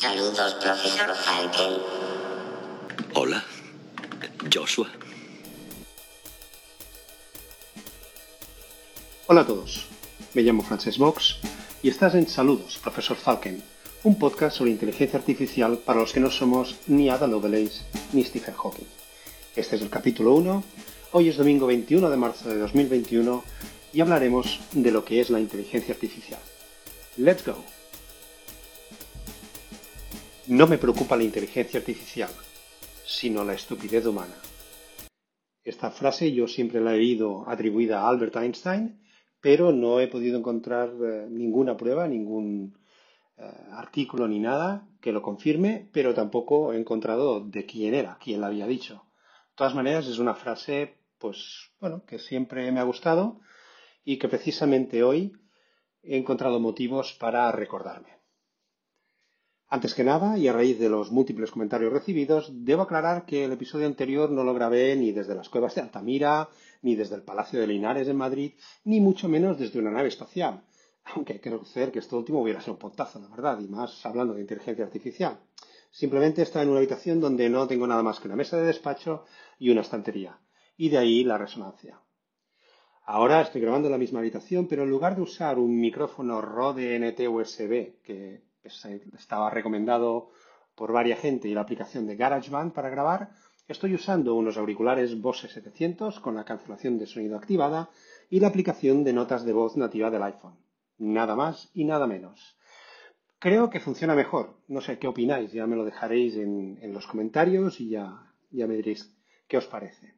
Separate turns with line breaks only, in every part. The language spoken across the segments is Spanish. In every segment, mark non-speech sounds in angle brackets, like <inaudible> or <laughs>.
Saludos, profesor Falken.
Hola, Joshua.
Hola a todos, me llamo Frances Box y estás en Saludos, profesor Falken, un podcast sobre inteligencia artificial para los que no somos ni Ada Lovelace ni Stephen Hawking. Este es el capítulo 1, hoy es domingo 21 de marzo de 2021 y hablaremos de lo que es la inteligencia artificial. Let's go. No me preocupa la inteligencia artificial, sino la estupidez humana. Esta frase yo siempre la he oído atribuida a Albert Einstein, pero no he podido encontrar eh, ninguna prueba, ningún eh, artículo ni nada que lo confirme, pero tampoco he encontrado de quién era, quién la había dicho. De todas maneras, es una frase, pues, bueno, que siempre me ha gustado y que precisamente hoy he encontrado motivos para recordarme. Antes que nada, y a raíz de los múltiples comentarios recibidos, debo aclarar que el episodio anterior no lo grabé ni desde las cuevas de Altamira, ni desde el Palacio de Linares en Madrid, ni mucho menos desde una nave espacial. Aunque hay que reconocer que esto último hubiera sido un pontazo, la verdad, y más hablando de inteligencia artificial. Simplemente estaba en una habitación donde no tengo nada más que una mesa de despacho y una estantería. Y de ahí la resonancia. Ahora estoy grabando en la misma habitación, pero en lugar de usar un micrófono Rode NT USB, que estaba recomendado por varias gente y la aplicación de GarageBand para grabar, estoy usando unos auriculares Bose 700 con la cancelación de sonido activada y la aplicación de notas de voz nativa del iPhone. Nada más y nada menos. Creo que funciona mejor. No sé qué opináis, ya me lo dejaréis en, los comentarios y ya, ya me diréis qué os parece.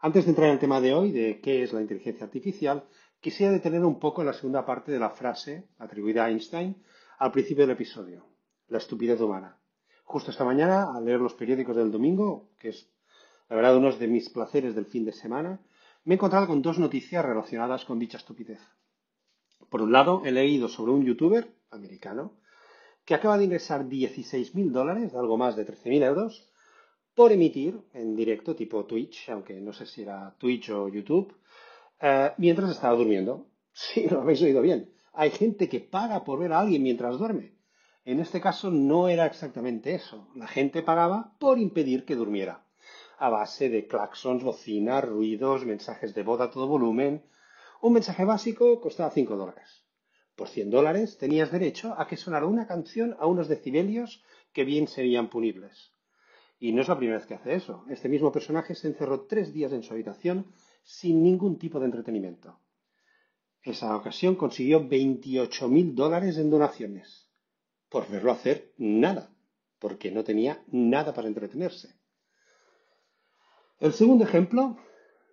Antes de entrar en el tema de hoy, de qué es la inteligencia artificial, quisiera detener un poco en la segunda parte de la frase atribuida a Einstein al principio del episodio, la estupidez humana. Justo esta mañana, al leer los periódicos del domingo, que es la verdad uno de mis placeres del fin de semana, me he encontrado con dos noticias relacionadas con dicha estupidez. Por un lado, he leído sobre un youtuber americano que acaba de ingresar 16.000 dólares, algo más de 13.000 euros, por emitir en directo tipo Twitch, aunque no sé si era Twitch o YouTube, eh, mientras estaba durmiendo. <laughs> Sí, lo habéis oído bien hay gente que paga por ver a alguien mientras duerme. En este caso no era exactamente eso. La gente pagaba por impedir que durmiera. A base de claxons, bocinas, ruidos, mensajes de voz a todo volumen. Un mensaje básico costaba 5 dólares. Por 100 dólares tenías derecho a que sonara una canción a unos decibelios que bien serían punibles. Y no es la primera vez que hace eso. Este mismo personaje se encerró tres días en su habitación sin ningún tipo de entretenimiento. Esa ocasión consiguió 28.000 dólares en donaciones por verlo hacer nada, porque no tenía nada para entretenerse. El segundo ejemplo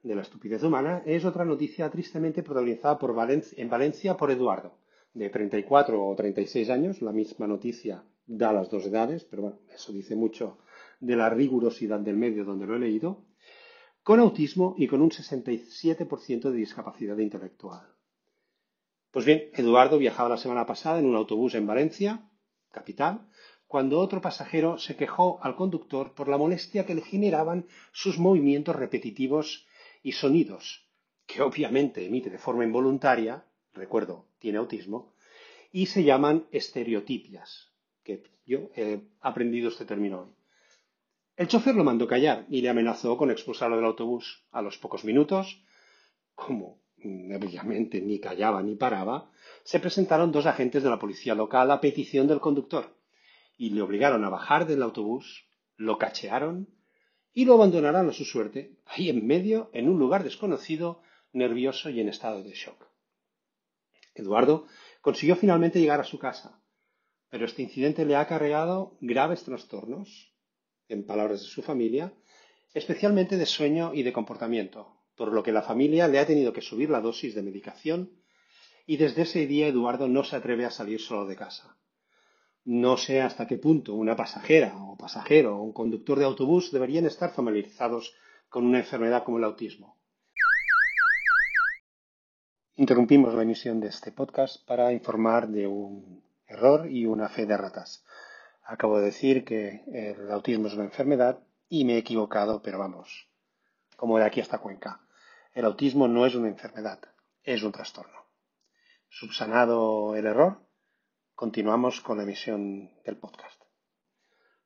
de la estupidez humana es otra noticia tristemente protagonizada en Valencia por Eduardo, de 34 o 36 años. La misma noticia da las dos edades, pero bueno, eso dice mucho de la rigurosidad del medio donde lo he leído, con autismo y con un 67% de discapacidad intelectual. Pues bien, Eduardo viajaba la semana pasada en un autobús en Valencia, capital, cuando otro pasajero se quejó al conductor por la molestia que le generaban sus movimientos repetitivos y sonidos, que obviamente emite de forma involuntaria, recuerdo, tiene autismo, y se llaman estereotipias, que yo he aprendido este término hoy. El chofer lo mandó callar y le amenazó con expulsarlo del autobús. A los pocos minutos, como obviamente ni callaba ni paraba, se presentaron dos agentes de la policía local a petición del conductor y le obligaron a bajar del autobús, lo cachearon y lo abandonaron a su suerte, ahí en medio, en un lugar desconocido, nervioso y en estado de shock. Eduardo consiguió finalmente llegar a su casa, pero este incidente le ha acarreado graves trastornos, en palabras de su familia, especialmente de sueño y de comportamiento, por lo que la familia le ha tenido que subir la dosis de medicación y desde ese día Eduardo no se atreve a salir solo de casa. No sé hasta qué punto una pasajera o pasajero o un conductor de autobús deberían estar familiarizados con una enfermedad como el autismo. Interrumpimos la emisión de este podcast para informar de un error y una fe de ratas. Acabo de decir que el autismo es una enfermedad y me he equivocado, pero vamos, como de aquí hasta Cuenca. El autismo no es una enfermedad, es un trastorno. Subsanado el error, continuamos con la emisión del podcast.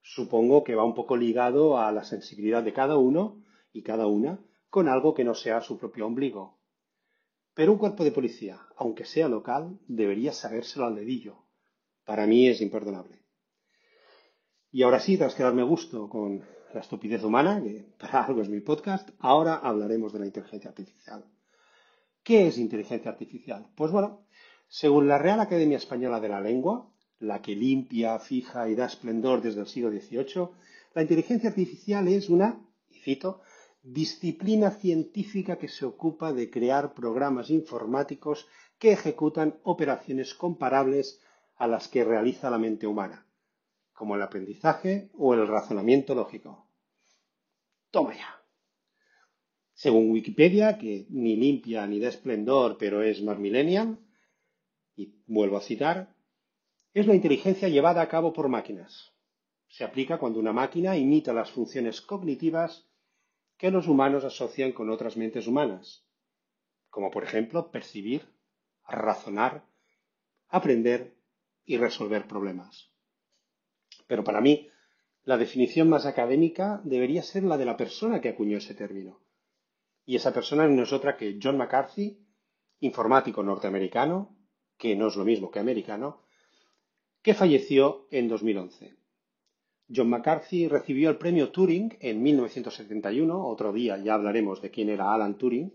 Supongo que va un poco ligado a la sensibilidad de cada uno y cada una con algo que no sea su propio ombligo. Pero un cuerpo de policía, aunque sea local, debería sabérselo al dedillo. Para mí es imperdonable. Y ahora sí, tras quedarme gusto con la estupidez humana, que para algo es mi podcast, ahora hablaremos de la inteligencia artificial. ¿Qué es inteligencia artificial? Pues bueno, según la Real Academia Española de la Lengua, la que limpia, fija y da esplendor desde el siglo XVIII, la inteligencia artificial es una, y cito, disciplina científica que se ocupa de crear programas informáticos que ejecutan operaciones comparables a las que realiza la mente humana, como el aprendizaje o el razonamiento lógico. Toma ya. Según Wikipedia, que ni limpia ni da esplendor, pero es más millennial, y vuelvo a citar, es la inteligencia llevada a cabo por máquinas. Se aplica cuando una máquina imita las funciones cognitivas que los humanos asocian con otras mentes humanas, como por ejemplo percibir, razonar, aprender y resolver problemas. Pero para mí, la definición más académica debería ser la de la persona que acuñó ese término. Y esa persona no es otra que John McCarthy, informático norteamericano, que no es lo mismo que americano, que falleció en 2011. John McCarthy recibió el premio Turing en 1971, otro día ya hablaremos de quién era Alan Turing,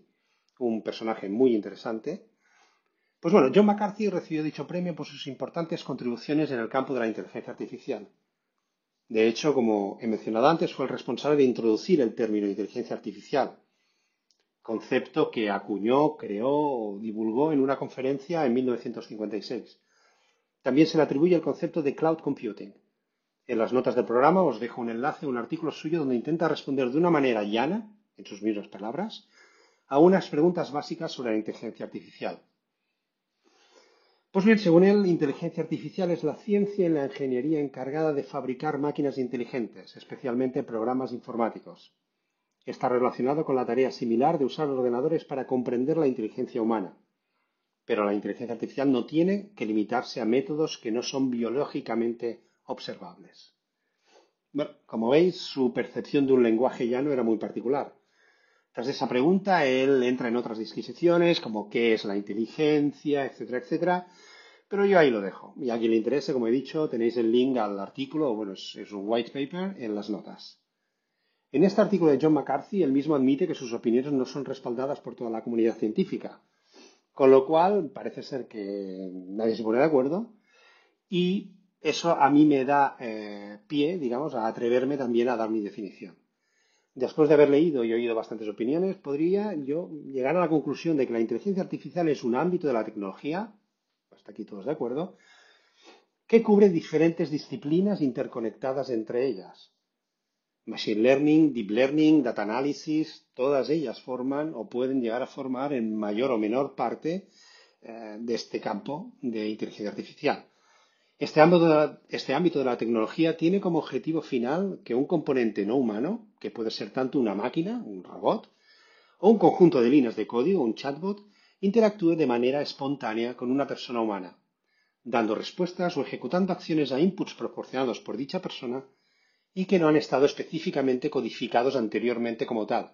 un personaje muy interesante. Pues bueno, John McCarthy recibió dicho premio por sus importantes contribuciones en el campo de la inteligencia artificial. De hecho, como he mencionado antes, fue el responsable de introducir el término inteligencia artificial, concepto que acuñó, creó divulgó en una conferencia en 1956. También se le atribuye el concepto de cloud computing. En las notas del programa os dejo un enlace a un artículo suyo donde intenta responder de una manera llana, en sus mismas palabras, a unas preguntas básicas sobre la inteligencia artificial. Pues bien, según él, inteligencia artificial es la ciencia y la ingeniería encargada de fabricar máquinas inteligentes, especialmente programas informáticos. Está relacionado con la tarea similar de usar ordenadores para comprender la inteligencia humana. Pero la inteligencia artificial no tiene que limitarse a métodos que no son biológicamente observables. Bueno, como veis, su percepción de un lenguaje llano era muy particular. Tras esa pregunta, él entra en otras disquisiciones, como qué es la inteligencia, etcétera, etcétera. Pero yo ahí lo dejo. Y a quien le interese, como he dicho, tenéis el link al artículo, bueno, es, un white paper en las notas. En este artículo de John McCarthy, él mismo admite que sus opiniones no son respaldadas por toda la comunidad científica. Con lo cual, parece ser que nadie se pone de acuerdo y eso a mí me da eh, pie, digamos, a atreverme también a dar mi definición. Después de haber leído y oído bastantes opiniones, podría yo llegar a la conclusión de que la inteligencia artificial es un ámbito de la tecnología, hasta aquí todos de acuerdo, que cubre diferentes disciplinas interconectadas entre ellas. Machine Learning, Deep Learning, Data Analysis, todas ellas forman o pueden llegar a formar en mayor o menor parte eh, de este campo de inteligencia artificial. Este ámbito, la, este ámbito de la tecnología tiene como objetivo final que un componente no humano, que puede ser tanto una máquina, un robot, o un conjunto de líneas de código, un chatbot, interactúe de manera espontánea con una persona humana, dando respuestas o ejecutando acciones a inputs proporcionados por dicha persona y que no han estado específicamente codificados anteriormente como tal,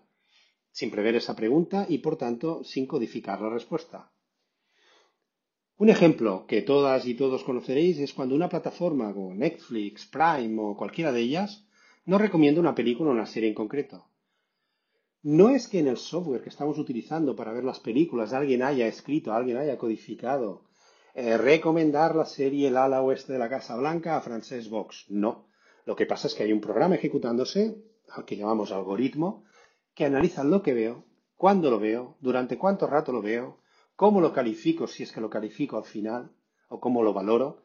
sin prever esa pregunta y por tanto sin codificar la respuesta. Un ejemplo que todas y todos conoceréis es cuando una plataforma como Netflix, Prime o cualquiera de ellas nos recomienda una película o una serie en concreto. No es que en el software que estamos utilizando para ver las películas alguien haya escrito, alguien haya codificado eh, recomendar la serie El ala oeste de la Casa Blanca a Frances Vox. No. Lo que pasa es que hay un programa ejecutándose, al que llamamos algoritmo, que analiza lo que veo, cuándo lo veo, durante cuánto rato lo veo, cómo lo califico, si es que lo califico al final, o cómo lo valoro.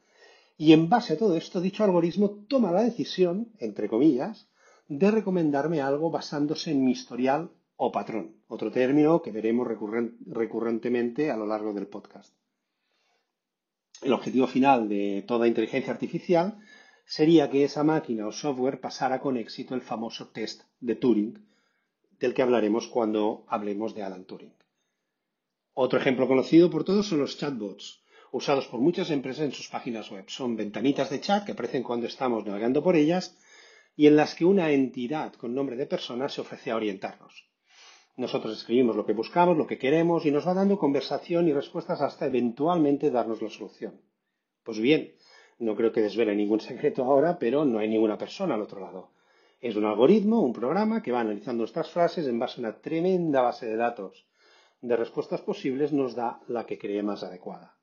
Y en base a todo esto, dicho algoritmo toma la decisión, entre comillas, de recomendarme algo basándose en mi historial o patrón, otro término que veremos recurrentemente a lo largo del podcast. El objetivo final de toda inteligencia artificial sería que esa máquina o software pasara con éxito el famoso test de Turing, del que hablaremos cuando hablemos de Alan Turing. Otro ejemplo conocido por todos son los chatbots, usados por muchas empresas en sus páginas web. Son ventanitas de chat que aparecen cuando estamos navegando por ellas y en las que una entidad con nombre de persona se ofrece a orientarnos. Nosotros escribimos lo que buscamos, lo que queremos y nos va dando conversación y respuestas hasta eventualmente darnos la solución. Pues bien, no creo que desvele ningún secreto ahora, pero no hay ninguna persona al otro lado. Es un algoritmo, un programa que va analizando nuestras frases en base a una tremenda base de datos de respuestas posibles nos da la que cree más adecuada.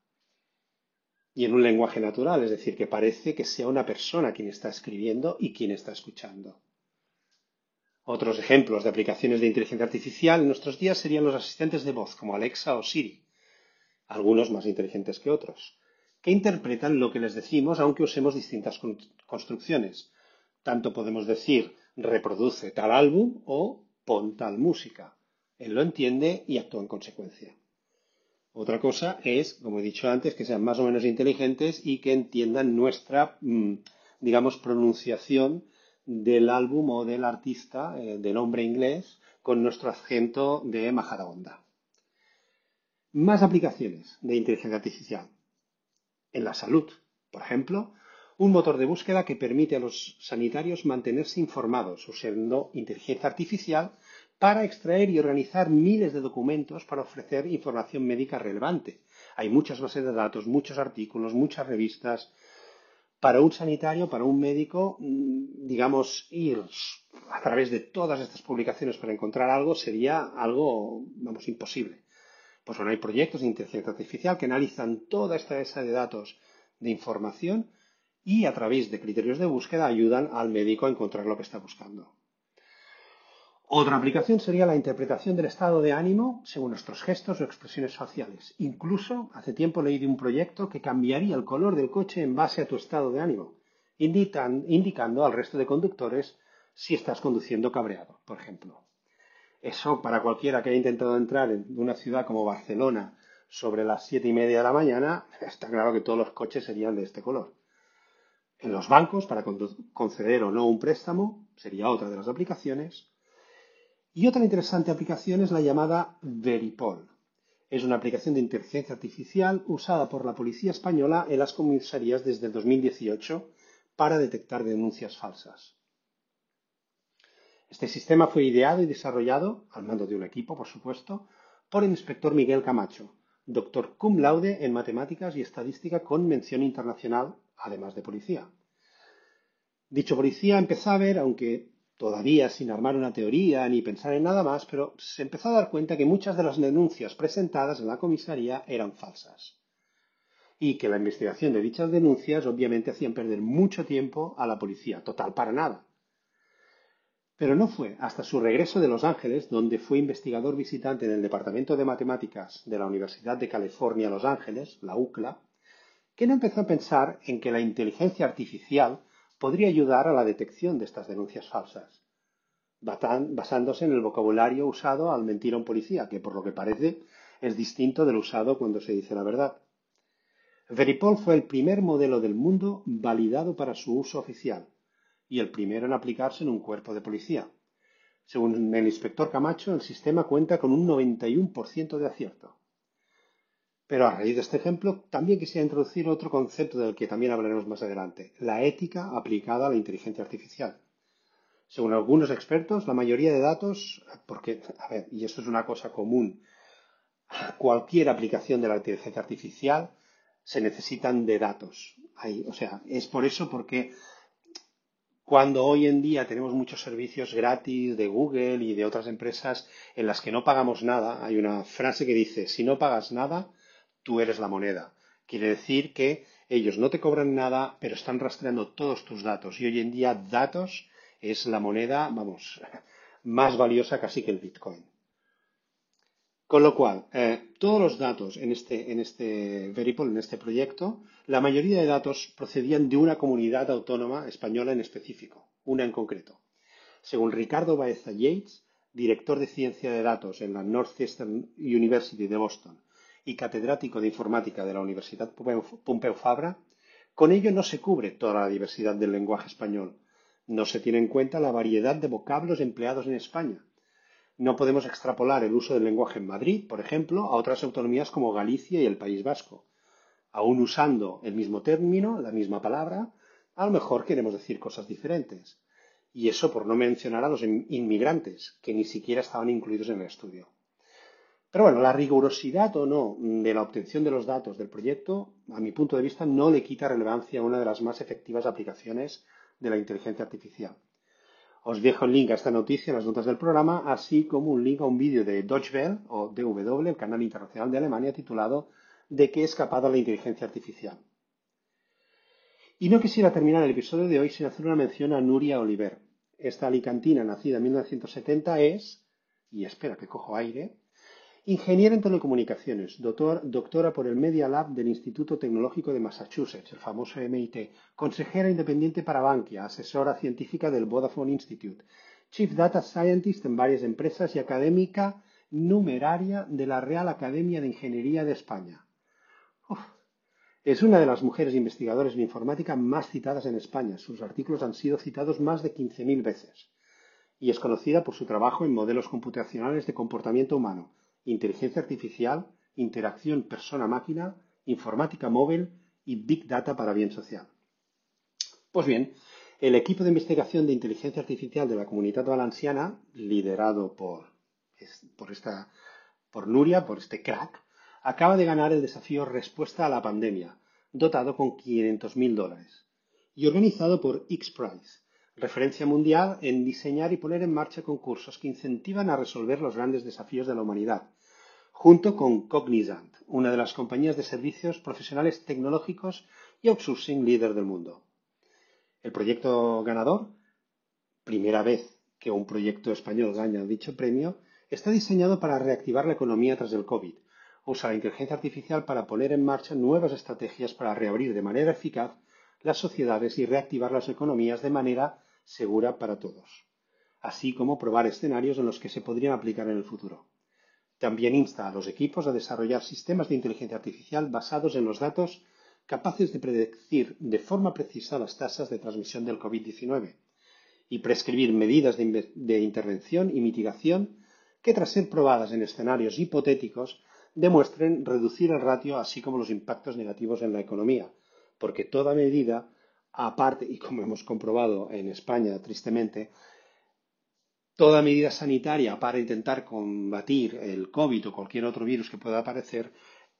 Y en un lenguaje natural, es decir, que parece que sea una persona quien está escribiendo y quien está escuchando. Otros ejemplos de aplicaciones de inteligencia artificial en nuestros días serían los asistentes de voz como Alexa o Siri, algunos más inteligentes que otros, que interpretan lo que les decimos aunque usemos distintas construcciones. Tanto podemos decir reproduce tal álbum o pon tal música. Él lo entiende y actúa en consecuencia. Otra cosa es, como he dicho antes, que sean más o menos inteligentes y que entiendan nuestra, mm, digamos, pronunciación del álbum o del artista eh, de nombre inglés con nuestro acento de Majadahonda. Más aplicaciones de inteligencia artificial. En la salud, por ejemplo, un motor de búsqueda que permite a los sanitarios mantenerse informados usando inteligencia artificial para extraer y organizar miles de documentos para ofrecer información médica relevante. Hay muchas bases de datos, muchos artículos, muchas revistas. Para un sanitario, para un médico, mm, digamos, ir a través de todas estas publicaciones para encontrar algo sería algo, vamos, imposible. Pues bueno, hay proyectos de inteligencia artificial que analizan toda esta base de datos de información y a través de criterios de búsqueda ayudan al médico a encontrar lo que está buscando. Otra aplicación sería la interpretación del estado de ánimo según nuestros gestos o expresiones faciales. Incluso hace tiempo leí de un proyecto que cambiaría el color del coche en base a tu estado de ánimo, indicando al resto de conductores si estás conduciendo cabreado, por ejemplo. Eso para cualquiera que haya intentado entrar en una ciudad como Barcelona sobre las siete y media de la mañana, <laughs> está claro que todos los coches serían de este color. En los bancos, para conceder o no un préstamo, sería otra de las aplicaciones. Y otra interesante aplicación es la llamada Veripol. Es una aplicación de inteligencia artificial usada por la Policía Española en las comisarías desde el 2018 para detectar denuncias falsas. Este sistema fue ideado y desarrollado, al mando de un equipo, por supuesto, por el inspector Miguel Camacho, doctor cum laude en matemáticas y estadística con mención internacional, además de policía. Dicho policía empezó a ver, aunque todavía sin armar una teoría ni pensar en nada más, pero se empezó a dar cuenta que muchas de las denuncias presentadas en la comisaría eran falsas y que la investigación de dichas denuncias obviamente hacían perder mucho tiempo a la policía, total para nada. Pero no fue hasta su regreso de Los Ángeles, donde fue investigador visitante en el Departamento de Matemáticas de la Universidad de California, Los Ángeles, la UCLA, que no empezó a pensar en que la inteligencia artificial podría ayudar a la detección de estas denuncias falsas, basándose en el vocabulario usado al mentir a un policía, que por lo que parece es distinto del usado cuando se dice la verdad. Veripol fue el primer modelo del mundo validado para su uso oficial y el primero en aplicarse en un cuerpo de policía. Según el inspector Camacho, el sistema cuenta con un 91% de acierto. Pero a raíz de este ejemplo, también quisiera introducir otro concepto del que también hablaremos más adelante, la ética aplicada a la inteligencia artificial. Según algunos expertos, la mayoría de datos, porque, a ver, y esto es una cosa común, cualquier aplicación de la inteligencia artificial se necesitan de datos. o sea, es por eso porque cuando hoy en día tenemos muchos servicios gratis de Google y de otras empresas en las que no pagamos nada, hay una frase que dice, si no pagas nada, tú eres la moneda. Quiere decir que ellos no te cobran nada, pero están rastreando todos tus datos. Y hoy en día datos es la moneda, vamos, <laughs> más valiosa casi que el Bitcoin. Con lo cual, eh, todos los datos en este, en este Veripol, en este proyecto, la mayoría de datos procedían de una comunidad autónoma española en específico, una en concreto. Según Ricardo Baeza Yates, director de ciencia de datos en la Northeastern University de Boston, y catedrático de informática de la Universidad Pompeu Fabra, con ello no se cubre toda la diversidad del lenguaje español. No se tiene en cuenta la variedad de vocablos empleados en España. No podemos extrapolar el uso del lenguaje en Madrid, por ejemplo, a otras autonomías como Galicia y el País Vasco. Aún usando el mismo término, la misma palabra, a lo mejor queremos decir cosas diferentes. Y eso por no mencionar a los inmigrantes, que ni siquiera estaban incluidos en el estudio. Pero bueno, la rigurosidad o no de la obtención de los datos del proyecto, a mi punto de vista, no le quita relevancia a una de las más efectivas aplicaciones de la inteligencia artificial. Os dejo el link a esta noticia en las notas del programa, así como un link a un vídeo de Deutsche Welle o DW, el canal internacional de Alemania, titulado ¿De qué es capaz la inteligencia artificial? Y no quisiera terminar el episodio de hoy sin hacer una mención a Nuria Oliver. Esta alicantina, nacida en 1970, es, y espera que cojo aire, Ingeniera en telecomunicaciones, doctora por el Media Lab del Instituto Tecnológico de Massachusetts, el famoso MIT, consejera independiente para Bankia, asesora científica del Vodafone Institute, Chief Data Scientist en varias empresas y académica numeraria de la Real Academia de Ingeniería de España. Es una de las mujeres investigadoras en informática más citadas en España. Sus artículos han sido citados más de 15.000 veces. Y es conocida por su trabajo en modelos computacionales de comportamiento humano, inteligencia artificial, interacción persona-máquina, informática móvil y Big Data para bien social. Pues bien, el equipo de investigación de inteligencia artificial de la comunidad valenciana, liderado por, por, esta, por Nuria, por este crack, acaba de ganar el desafío Respuesta a la Pandemia, dotado con 500.000 dólares, y organizado por X-Prize, referencia mundial en diseñar y poner en marcha concursos que incentivan a resolver los grandes desafíos de la humanidad, junto con Cognizant, una de las compañías de servicios profesionales tecnológicos y outsourcing líder del mundo. El proyecto ganador, primera vez que un proyecto español gana dicho premio, está diseñado para reactivar la economía tras el COVID. Usa la inteligencia artificial para poner en marcha nuevas estrategias para reabrir de manera eficaz las sociedades y reactivar las economías de manera segura para todos, así como probar escenarios en los que se podrían aplicar en el futuro. También insta a los equipos a desarrollar sistemas de inteligencia artificial basados en los datos capaces de predecir de forma precisa las tasas de transmisión del COVID-19 y prescribir medidas de, intervención y mitigación que, tras ser probadas en escenarios hipotéticos, demuestren reducir el ratio así como los impactos negativos en la economía, porque toda medida, aparte, y como hemos comprobado en España tristemente, toda medida sanitaria para intentar combatir el COVID o cualquier otro virus que pueda aparecer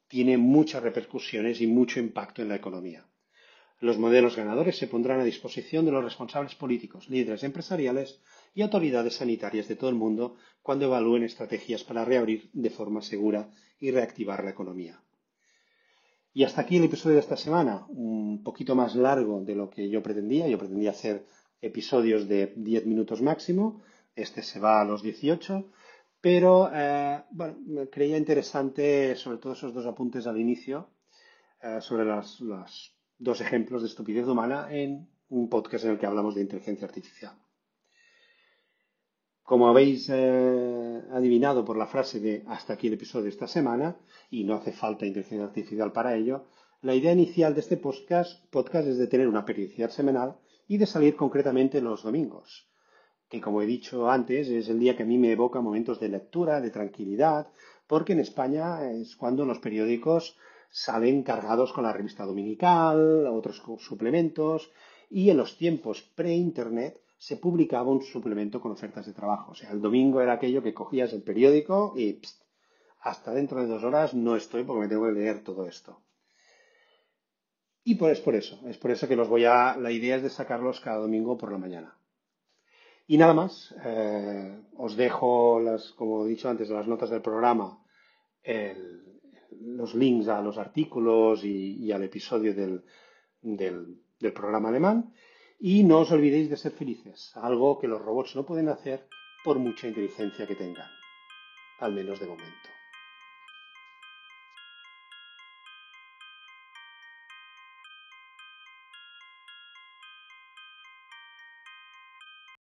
tiene muchas repercusiones y mucho impacto en la economía. Los modelos ganadores se pondrán a disposición de los responsables políticos, líderes empresariales y autoridades sanitarias de todo el mundo cuando evalúen estrategias para reabrir de forma segura y reactivar la economía. Y hasta aquí el episodio de esta semana, un poquito más largo de lo que yo pretendía. Yo pretendía hacer episodios de 10 minutos máximo. Este se va a los 18. Pero eh, bueno, me creía interesante sobre todo esos dos apuntes al inicio eh, sobre los dos ejemplos de estupidez humana en un podcast en el que hablamos de inteligencia artificial. Como habéis eh, adivinado por la frase de hasta aquí el episodio de esta semana, y no hace falta inteligencia artificial para ello, la idea inicial de este podcast, podcast es de tener una periodicidad semanal y de salir concretamente los domingos que como he dicho antes es el día que a mí me evoca momentos de lectura, de tranquilidad, porque en España es cuando los periódicos salen cargados con la revista dominical, otros suplementos, y en los tiempos pre-internet se publicaba un suplemento con ofertas de trabajo. O sea, el domingo era aquello que cogías el periódico y hasta dentro de dos horas no estoy porque me tengo que leer todo esto. Y pues es por eso, es por eso que los voy a, la idea es de sacarlos cada domingo por la mañana. Y nada más, eh, os dejo, las, como he dicho antes, las notas del programa, los links a los artículos y, al episodio del, del, programa alemán. Y no os olvidéis de ser felices, algo que los robots no pueden hacer por mucha inteligencia que tengan, al menos de momento.